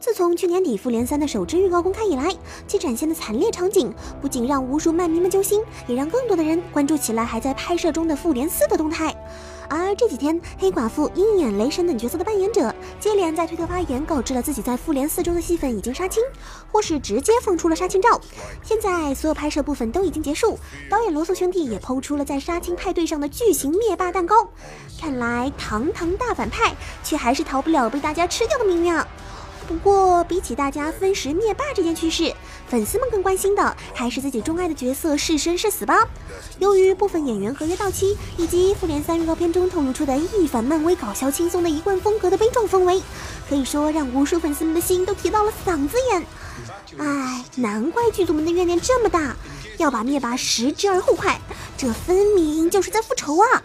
自从去年底《复联三》的首支预告公开以来，其展现的惨烈场景不仅让无数漫迷们揪心，也让更多的人关注起来还在拍摄中的《复联四》的动态。而这几天，黑寡妇鹰眼、雷神等角色的扮演者接连在推特发言，告知了自己在《复联四》中的戏份已经杀青，或是直接放出了杀青照。现在所有拍摄部分都已经结束，导演罗素兄弟也抛出了在杀青派对上的巨型灭霸蛋糕。看来堂堂大反派，却还是逃不了被大家吃掉的命运啊！不过，比起大家分食灭霸这件趣事，粉丝们更关心的还是自己钟爱的角色是生是死吧。由于部分演员合约到期，以及《复联三》预告片中透露出的一反漫威搞笑轻松的一贯风格的悲壮氛围，可以说让无数粉丝们的心都提到了嗓子眼。唉，难怪剧组们的怨念这么大，要把灭霸食之而后快，这分明就是在复仇啊！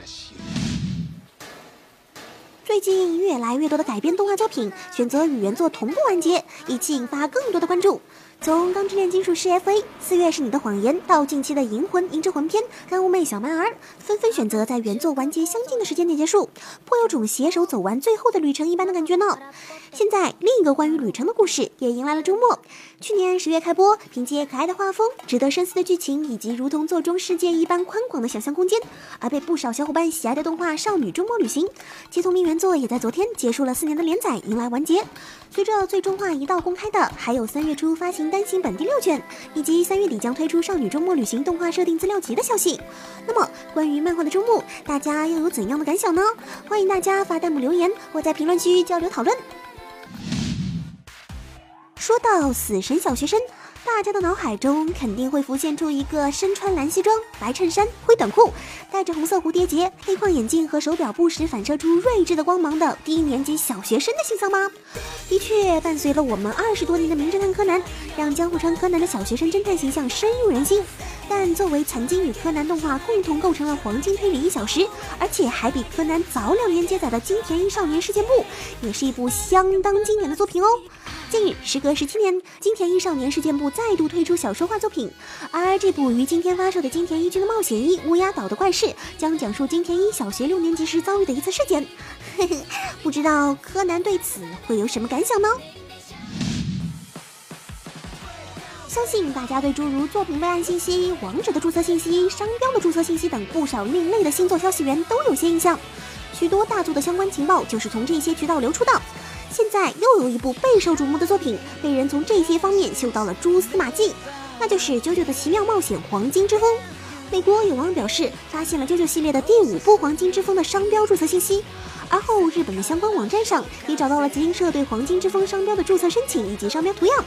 最近越来越多的改编动画作品选择与原作同步完结，以期引发更多的关注。从《钢之炼金术师 F.A.》四月是你的谎言，到近期的《银魂》《银之魂篇》《干物妹小蛮儿》，纷纷选择在原作完结相近的时间点结束，颇有种携手走完最后的旅程一般的感觉呢。现在另一个关于旅程的故事也迎来了周末。去年十月开播，凭借可爱的画风、值得深思的剧情以及如同座中世界一般宽广的想象空间，而被不少小伙伴喜爱的动画《少女周末旅行》，其同名原作也在昨天结束了四年的连载，迎来完结。随着最终话一道公开的，还有三月初发行单行本第六卷，以及三月底将推出《少女周末旅行》动画设定资料集的消息。那么，关于漫画的周末，大家又有怎样的感想呢？欢迎大家发弹幕留言，或在评论区交流讨论。说到死神小学生。大家的脑海中肯定会浮现出一个身穿蓝西装、白衬衫、灰短裤，戴着红色蝴蝶结、黑框眼镜和手表不时反射出睿智的光芒的低年级小学生的形象吗？的确，伴随了我们二十多年的名侦探柯南，让江户川柯南的小学生侦探形象深入人心。但作为曾经与柯南动画共同构成了黄金推理一小时，而且还比柯南早两年接载的金田一少年事件簿，也是一部相当经典的作品哦。近日，时隔十七年，金田一少年事件簿再度推出小说化作品，而这部于今天发售的金田一君的冒险一乌鸦岛的怪事，将讲述金田一小学六年级时遭遇的一次事件。嘿嘿，不知道柯南对此会有什么感想呢？相信大家对诸如作品备案信息、王者的注册信息、商标的注册信息等不少另类的星座消息源都有些印象，许多大作的相关情报就是从这些渠道流出的。现在又有一部备受瞩目的作品，被人从这些方面嗅到了蛛丝马迹，那就是《啾啾的奇妙冒险：黄金之风》。美国有网友表示，发现了啾啾系列的第五部《黄金之风》的商标注册信息，而后日本的相关网站上也找到了集英社对《黄金之风》商标的注册申请以及商标图样。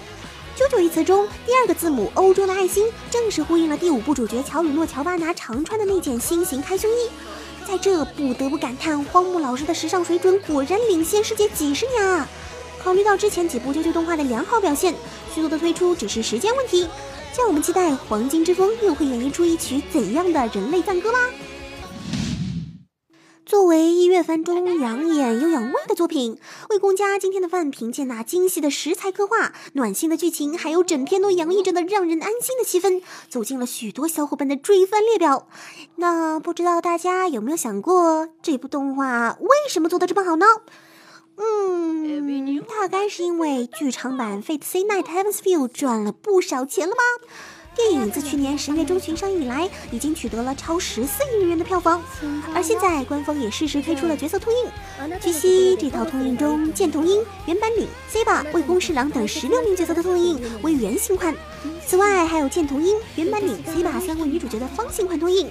啾啾一词中第二个字母 O 中的爱心，正是呼应了第五部主角乔鲁诺·乔巴拿常穿的那件新型开胸衣。在这不得不感叹，荒木老师的时尚水准果然领先世界几十年啊！考虑到之前几部啾啾动画的良好表现，续作的推出只是时间问题，让我们期待《黄金之风》又会演绎出一曲怎样的人类赞歌啦！作为一月番中养眼又养胃的作品，《魏公家今天的饭》凭借那精细的食材刻画、暖心的剧情，还有整篇都洋溢着的让人安心的气氛，走进了许多小伙伴的追番列表。那不知道大家有没有想过，这部动画为什么做的这么好呢？嗯，大概是因为剧场版《Fate Stay Night Heaven's Feel》赚了不少钱了吗？电影自去年十月中旬上映以来，已经取得了超十四亿日元的票房，而现在官方也适时推出了角色通印。据悉，这套通印中，剑童音、原版领、C 吧、魏公侍郎等十六名角色的通印为圆形款，此外还有剑童音、原版领、C 吧三位女主角的方形款通印。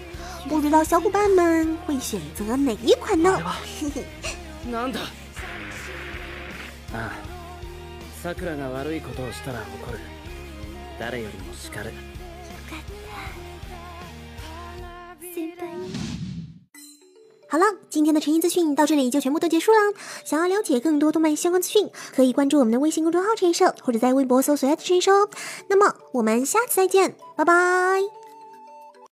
不知道小伙伴们会选择哪一款呢？嘿嘿。啊，萨克拉が悪いことをしたら怒る。誰よりも叱る。 好了，今天的成音资讯到这里就全部都结束了。想要了解更多动漫相关资讯，可以关注我们的微信公众号“陈音社”，或者在微博搜索“陈音社”。那么我们下次再见，拜拜。